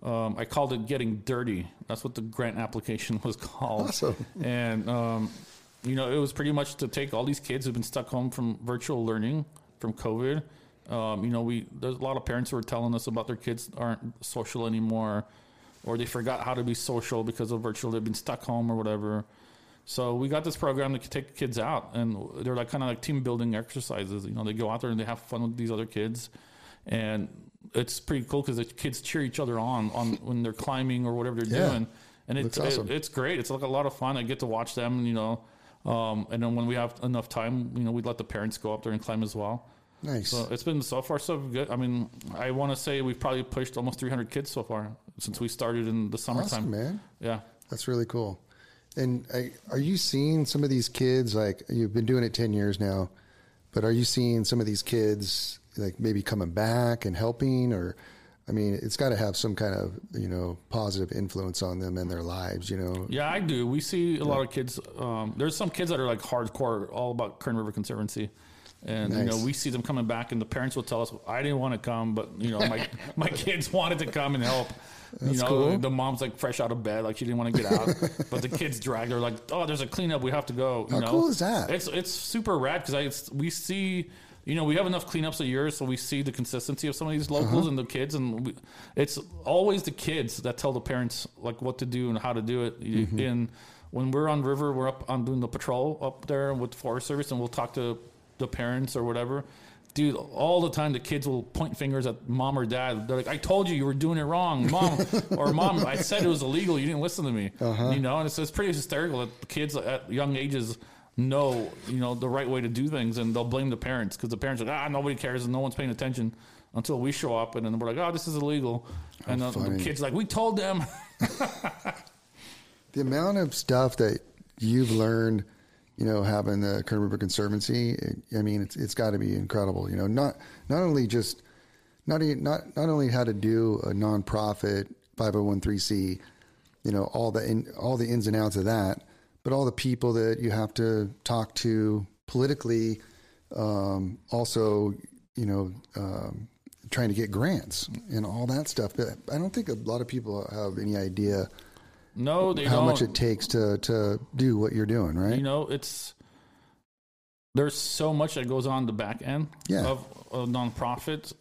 um, I called it "Getting Dirty." That's what the grant application [laughs] was called. Awesome. And um, you know, it was pretty much to take all these kids who've been stuck home from virtual learning from COVID. Um, you know, we there's a lot of parents who are telling us about their kids aren't social anymore, or they forgot how to be social because of virtual. They've been stuck home or whatever. So we got this program to take kids out, and they're like kind of like team building exercises. You know, they go out there and they have fun with these other kids, and it's pretty cool because the kids cheer each other on on when they're climbing or whatever they're Yeah. doing, and it's awesome. it, it's great. It's like a lot of fun. I get to watch them, you know, um, and then when we have enough time, you know, we let the parents go up there and climb as well. Nice. So it's been so far so good. I mean, I want to say we've probably pushed almost 300 kids so far since we started in the summertime. awesome, man. Yeah. That's really cool. And I, are you seeing some of these kids like you've been doing it ten years now, but are you seeing some of these kids like maybe coming back and helping, or I mean, it's got to have some kind of you know positive influence on them and their lives. You know, Yeah, I do. We see a lot of kids. Um, there's some kids that are like hardcore, all about Kern River Conservancy. And you know, we see them coming back, and the parents will tell us, "I didn't want to come, but you know, my [laughs] my kids wanted to come and help." you know, cool. the mom's like fresh out of bed, like she didn't want to get out, [laughs] but the kids dragged her, like, "Oh, there's a cleanup, we have to go." You How know? cool is that? It's it's super rad because I it's, we see. You know, we have enough cleanups a year, so we see the consistency of some of these locals Uh-huh. and the kids, and we, it's always the kids that tell the parents like what to do and how to do it. Mm-hmm. And when we're on river, we're up on doing the patrol up there with the Forest Service, and we'll talk to the parents or whatever. Dude, all the time the kids will point fingers at mom or dad. They're like, "I told you you were doing it wrong, mom," [laughs] or "Mom, I said it was illegal. You didn't listen to me." Uh-huh. You know, and it's, it's pretty hysterical that the kids at young ages know you know the right way to do things, and they'll blame the parents because the parents are like, "Ah, nobody cares and no one's paying attention." Until we show up, and then we're like, "Oh, this is illegal," and the, the kids like, "We told them." [laughs] the amount of stuff that you've learned, you know, having the Kern River Conservancy. I mean, it's it's got to be incredible. You know, not not only just not not not only how to do a nonprofit 501c, you know, all the in, all the ins and outs of that, but all the people that you have to talk to politically. Um, also, you know, um, trying to get grants and all that stuff. But I don't think a lot of people have any idea no, they how don't. much it takes to to do what you're doing, right? You know, it's there's so much that goes on the back end Yeah. of a nonprofit,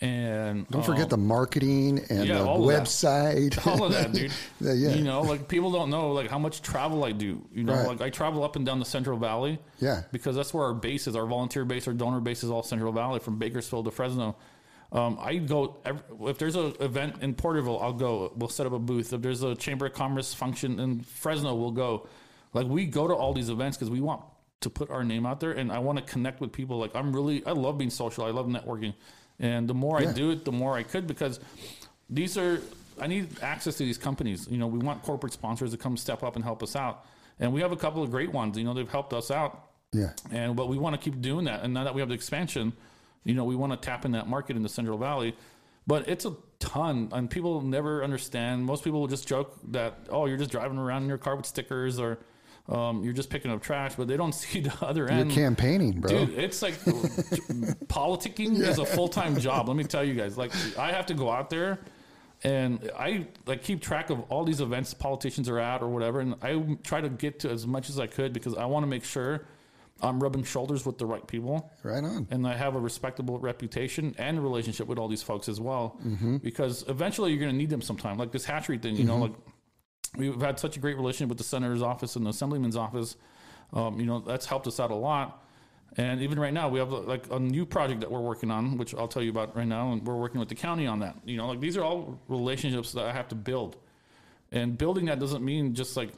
and Don't forget the um, marketing and yeah, the all of website. all of that, dude. [laughs] Yeah, yeah. You know, like people don't know like how much travel I do. You know, Right. like I travel up and down the Central Valley. Yeah. Because that's where our base is. Our volunteer base, our donor base is all Central Valley, from Bakersfield to Fresno. Um, I go every, if there's an event in Porterville, I'll go. We'll set up a booth. If there's a Chamber of Commerce function in Fresno, we'll go. Like we go to all these events because we want to put our name out there, and I want to connect with people. Like I'm really, I love being social. I love networking, and the more Yeah. I do it, the more I could because these are I need access to these companies. You know, we want corporate sponsors to come step up and help us out, and we have a couple of great ones. You know, they've helped us out, yeah, and but we want to keep doing that. And now that we have the expansion, you know, we want to tap in that market in the Central Valley. But it's a ton, and people never understand. Most people will just joke that, oh, you're just driving around in your car with stickers, or um, you're just picking up trash, but they don't [laughs] see the other you're end. campaigning, bro. Dude, it's like [laughs] politicking is a full time job. Let me tell you guys. Like, I have to go out there and I like keep track of all these events politicians are at or whatever, and I try to get to as much as I could because I want to make sure I'm rubbing shoulders with the right people. Right on. And I have a respectable reputation and a relationship with all these folks as well, because eventually you're going to need them sometime. Like this hatchery thing, you know, like we've had such a great relationship with the senator's office and the assemblyman's office. Um, you know, that's helped us out a lot. And even right now, we have like a new project that we're working on, which I'll tell you about right now, and we're working with the county on that. You know, like these are all relationships that I have to build, and building that doesn't mean just like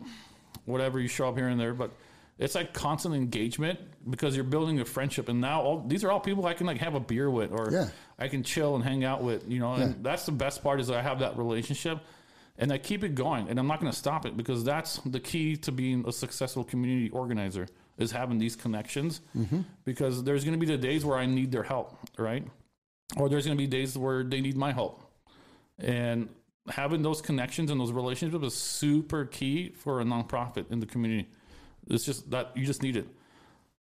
whatever you show up here and there, but it's like constant engagement because you're building a friendship. And now all these are all people I can like have a beer with, or Yeah. I can chill and hang out with. You know, and that's the best part is I have that relationship. And I keep it going, and I'm not going to stop it because that's the key to being a successful community organizer is having these connections. Mm-hmm. Because there's going to be the days where I need their help, right? Or there's going to be days where they need my help, and having those connections and those relationships is super key for a nonprofit in the community. It's just that you just need it.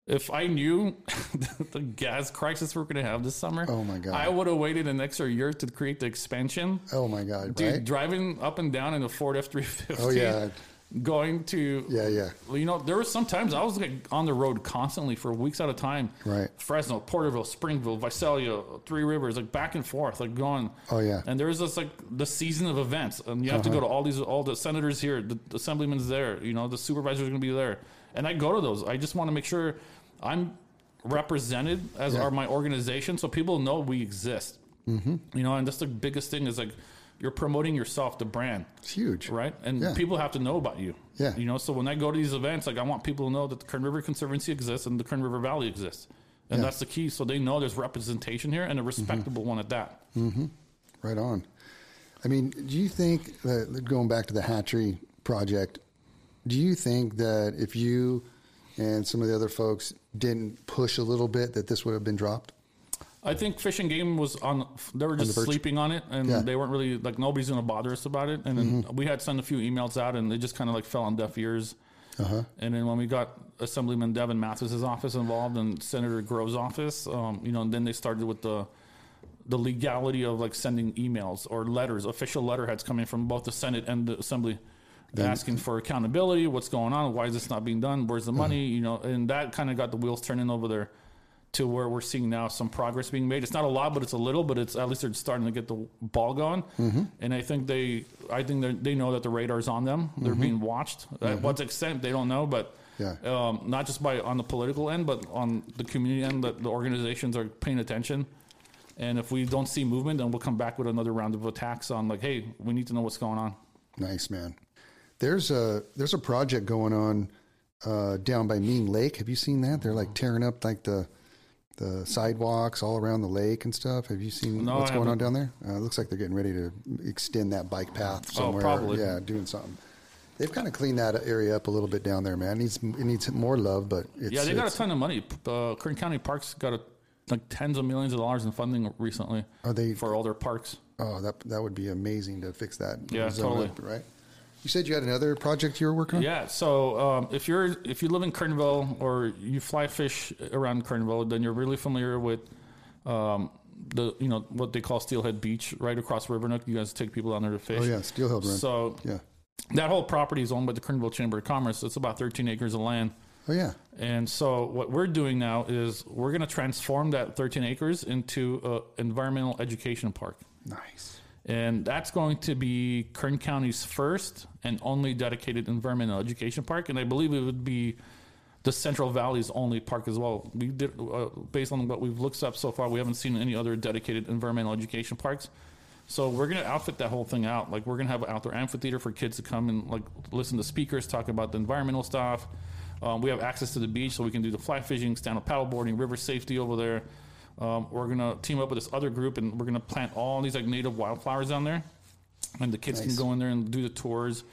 If I knew [laughs] the gas crisis we're going to have this summer, Oh my God. I would have waited an extra year to create the expansion. Oh my God! Dude, right? driving up and down in a Ford F three fifty. Oh, yeah. [laughs] Going to Yeah, yeah. You know, there was sometimes I was like on the road constantly for weeks at a time. Right. Fresno, Porterville, Springville, Visalia, Three Rivers, like back and forth, like going. Oh, yeah. Uh-huh. And there's this like the season of events, and you have to go to all these, all the senators here, the, the assemblyman's there, you know, the supervisor's to be there, and I go to those. I just want to make sure I'm represented as Yeah. are my organization, so people know we exist. Mm-hmm. You know, and that's the biggest thing is like you're promoting yourself, the brand It's huge. right? And Yeah. people have to know about you. Yeah. You know, so when I go to these events, like I want people to know that the Kern River Conservancy exists and the Kern River Valley exists. And Yeah. that's the key. So they know there's representation here and a respectable one at that. Mm-hmm. Right on. I mean, do you think that going back to the hatchery project, do you think that if you and some of the other folks didn't push a little bit, that this would have been dropped? I think Fish and Game was on, they were just verge. sleeping on it and Yeah. they weren't really, like, nobody's going to bother us about it. And then we had sent a few emails out and they just kind of like fell on deaf ears. And then when we got Assemblyman Devon Mathis's office involved and Senator Grove's office, um, you know, and then they started with the the legality of like sending emails or letters, official letterheads coming from both the Senate and the Assembly, asking for accountability. What's going on? Why is this not being done? Where's the money? You know, and that kind of got the wheels turning over there to where we're seeing now some progress being made. It's not a lot, but it's a little. But it's at least they're starting to get the ball going. And I think they, I think they they know that the radar's on them. They're being watched. At what extent they don't know, but Yeah. um, not just by on the political end, but on the community end, that the organizations are paying attention. And if we don't see movement, then we'll come back with another round of attacks on like, hey, we need to know what's going on. Nice man. There's a there's a project going on uh, down by Mean Lake. Have you seen that? They're like tearing up like the the sidewalks all around the lake and stuff. Have you seen No, what's going on down there? Uh, it looks like they're getting ready to extend that bike path somewhere. Oh, probably. Yeah, doing something. They've kind of cleaned that area up a little bit down there, man. It needs it needs more love, but it's, yeah, they got a ton of money. Uh, Kern County Parks got a, like tens of millions of dollars in funding recently. Are they- for all their parks? Oh, that that would be amazing to fix that. Yeah, totally. up, right. You said you had another project you were working on. Yeah. So um, if you're if you live in Kernville or you fly fish around Kernville, then you're really familiar with um, the you know what they call Steelhead Beach, right across River Nook. You guys take people down there to fish. Oh yeah, Steelhead Run. So yeah. that whole property is owned by the Kernville Chamber of Commerce. It's about 13 acres of land. Oh yeah. And so what we're doing now is we're going to transform that 13 acres into an environmental education park. Nice. And that's going to be Kern County's first and only dedicated environmental education park. And I believe it would be the Central Valley's only park as well. We did, uh, based on what we've looked up so far, we haven't seen any other dedicated environmental education parks. So we're going to outfit that whole thing out. Like we're going to have an outdoor amphitheater for kids to come and like listen to speakers talk about the environmental stuff. Um, we have access to the beach, so we can do the fly fishing, stand up paddleboarding, river safety over there. Um, we're gonna team up with this other group, and we're gonna plant all these like native wildflowers down there, and the kids Nice. can go in there and do the tours.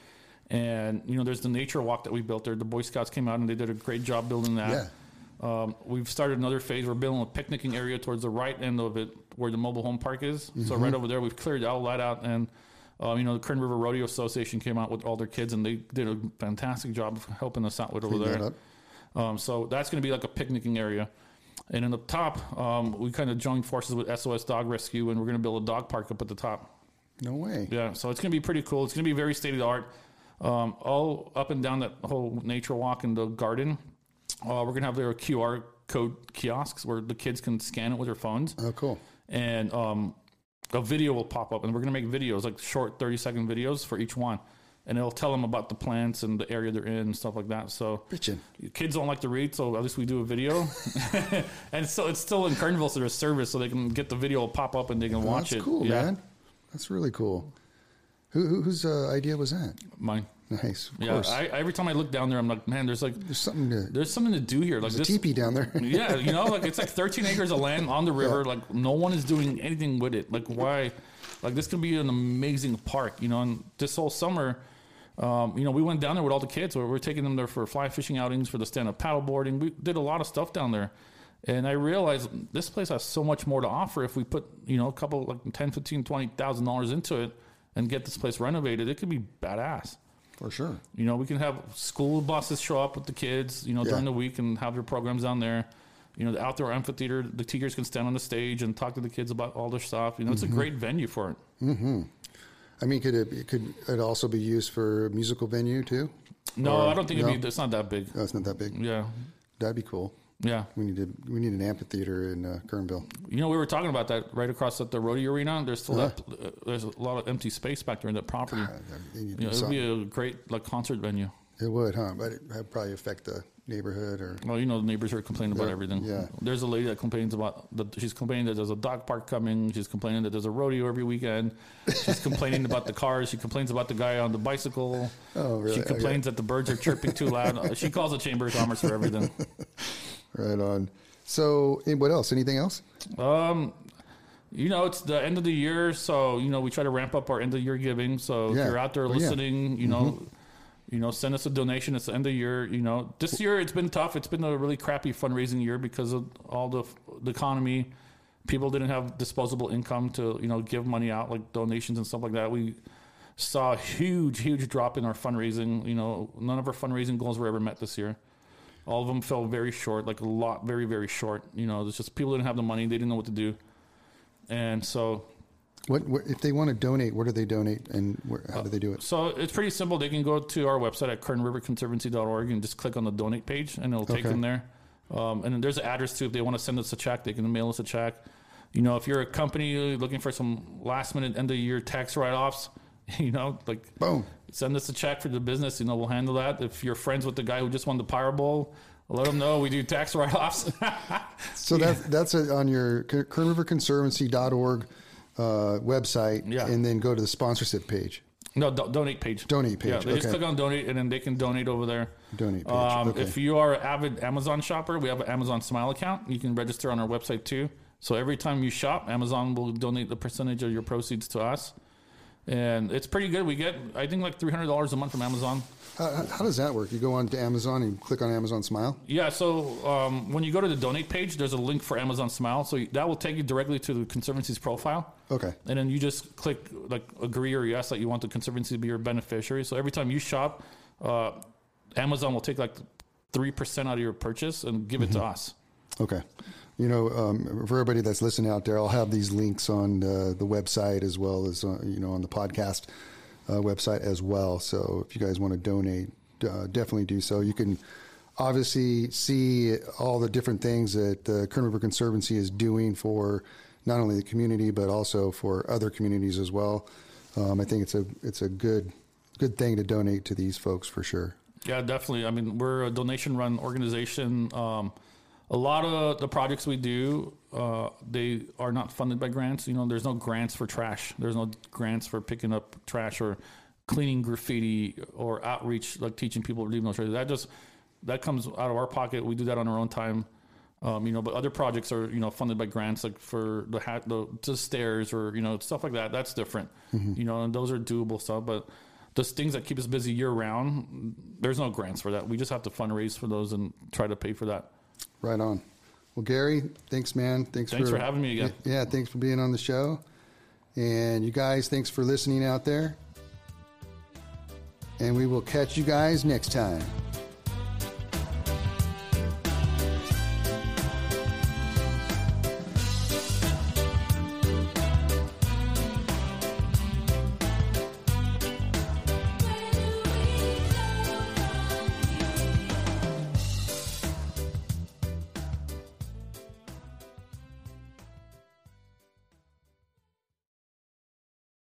And you know, there's the nature walk that we built there. The Boy Scouts came out and they did a great job building that. Yeah. Um, we've started another phase. We're building a picnicking area towards the right end of it, where the mobile home park is. So Mm-hmm. right over there, we've cleared all that out, and uh, you know, the Kern River Rodeo Association came out with all their kids, and they did a fantastic job of helping us out with over Clean there. that. Um, so that's going to be like a picnicking area. And in the top, um, we kind of joined forces with SOS Dog Rescue, and we're going to build a dog park up at the top. No way. Yeah, so it's going to be pretty cool. It's going to be very state of the art. Um, all up and down that whole nature walk in the garden. Uh, we're going to have their QR code kiosks where the kids can scan it with their phones, Oh, cool. and um, a video will pop up, and we're going to make videos like short thirty second videos for each one. And it'll tell them about the plants and the area they're in and stuff like that. So Bitchin'. kids don't like to read, so at least we do a video, [laughs] and so it's still in Kernville, so there's service, so they can get the video pop up and they can watch That's it. cool, yeah, man. That's really cool. Who, who whose uh, idea was that? Mine. Nice, Yeah. I, every time I look down there, I'm like, man, there's like There's something to. there's something to do here. Like There's a teepee down there. [laughs] yeah, you know, like it's like 13 [laughs] acres of land on the river. Like no one is doing anything with it. Like why? Like this could be an amazing park, you know. And this whole summer, um, you know, we went down there with all the kids. We we're taking them there for fly fishing outings, for the stand up paddle boarding. We did a lot of stuff down there. And I realized this place has so much more to offer if we put, you know, a couple like 10, 15, 20,000 dollars into it and get this place renovated. It could be badass. For sure. You know, we can have school buses show up with the kids, you know, during the week and have their programs down there. You know, the outdoor amphitheater, the teachers can stand on the stage and talk to the kids about all their stuff. You know, it's a great venue for it. I mean, could it could it also be used for a musical venue too? No, Or- I don't think no? it'd be, it's not that big. Oh, it's not that big. Yeah. That'd be cool. Yeah. We need to we need an amphitheater in uh, Kernville. You know, we were talking about that right across at the rodeo arena. There's still Uh-huh. that, uh, there's a lot of empty space back there in that property. To You know, it'd be a great like concert venue. It would, huh? But it would probably affect the neighborhood or. Well, you know, the neighbors are complaining about everything. yeah. There's a lady that complains about that. She's complaining that there's a dog park coming. She's complaining that there's a rodeo every weekend. She's [laughs] complaining about the cars. She complains about the guy on the bicycle. Oh, really? She Okay. complains that the birds are chirping too loud. [laughs] She calls the chamber of commerce for everything. Right on. So, and what else? Anything else? Um, you know, it's the end of the year, so you know we try to ramp up our end of year giving. So Yeah. if you're out there Oh, yeah. listening, you know, you know, send us a donation. It's the end of the year. You know, this year it's been tough. It's been a really crappy fundraising year because of all the the economy. People didn't have disposable income to you know give money out like donations and stuff like that. We saw a huge, huge drop in our fundraising. You know, none of our fundraising goals were ever met this year. All of them fell very short, like a lot, very, very short. You know, it's just people didn't have the money; they didn't know what to do, and so What, what if they want to donate? Where do they donate, and where, how do they do it? so it's pretty simple. They can go to our website at kernriverconservancy.org and just click on the donate page, and it'll take Okay. them there. Um, and then there's an address too. If they want to send us a check, they can mail us a check. You know, if you're a company looking for some last minute end of year tax write offs, [laughs] you know, like Boom. send us a check for the business. You know, we'll handle that. If you're friends with the guy who just won the Powerball, let them know we do tax [laughs] write offs. So that's that's it on your Kern River Conservancy.org uh, website, Yeah. and then go to the sponsorship page. No, do- donate page. Donate page, Yeah, they just click on donate, and then they can donate over there. Donate page, Um, okay. If you are an avid Amazon shopper, we have an Amazon Smile account. You can register on our website too. So every time you shop, Amazon will donate the percentage of your proceeds to us, and it's pretty good. We get, I think, like three hundred dollars a month from Amazon. How, how- how does that work? You go on to Amazon and click on Amazon Smile. Yeah, so um, when you go to the donate page, there's a link for Amazon Smile. So that will take you directly to the Conservancy's profile. Okay. And then you just click like agree or yes that you want the Conservancy to be your beneficiary. So every time you shop, uh, Amazon will take like 3% out of your purchase and give it to us. Okay. You know, um, for everybody that's listening out there, I'll have these links on uh, the website as well as, uh, you know, on the podcast uh, website as well. So if you guys want to donate, uh, definitely do so. You can obviously see all the different things that the Kern River Conservancy is doing for not only the community, but also for other communities as well. Um, I think it's a, it's a good, good thing to donate to these folks for sure. Yeah, definitely. I mean, we're a donation run organization. Um, a lot of the projects we do, uh, they are not funded by grants. You know, there's no grants for trash. There's no grants for picking up trash or cleaning graffiti or outreach, like teaching people to leave no trash. That just that comes out of our pocket. We do that on our own time. Um, you know, but other projects are you know funded by grants, like for the hat, the, the stairs or you know stuff like that. That's different. You know, and those are doable stuff. But those things that keep us busy year round, there's no grants for that. We just have to fundraise for those and try to pay for that. Right on. Well, Gary, thanks, man. Thanks, Thanks for having me again. Yeah, thanks for being on the show. And you guys, thanks for listening out there. And we will catch you guys next time.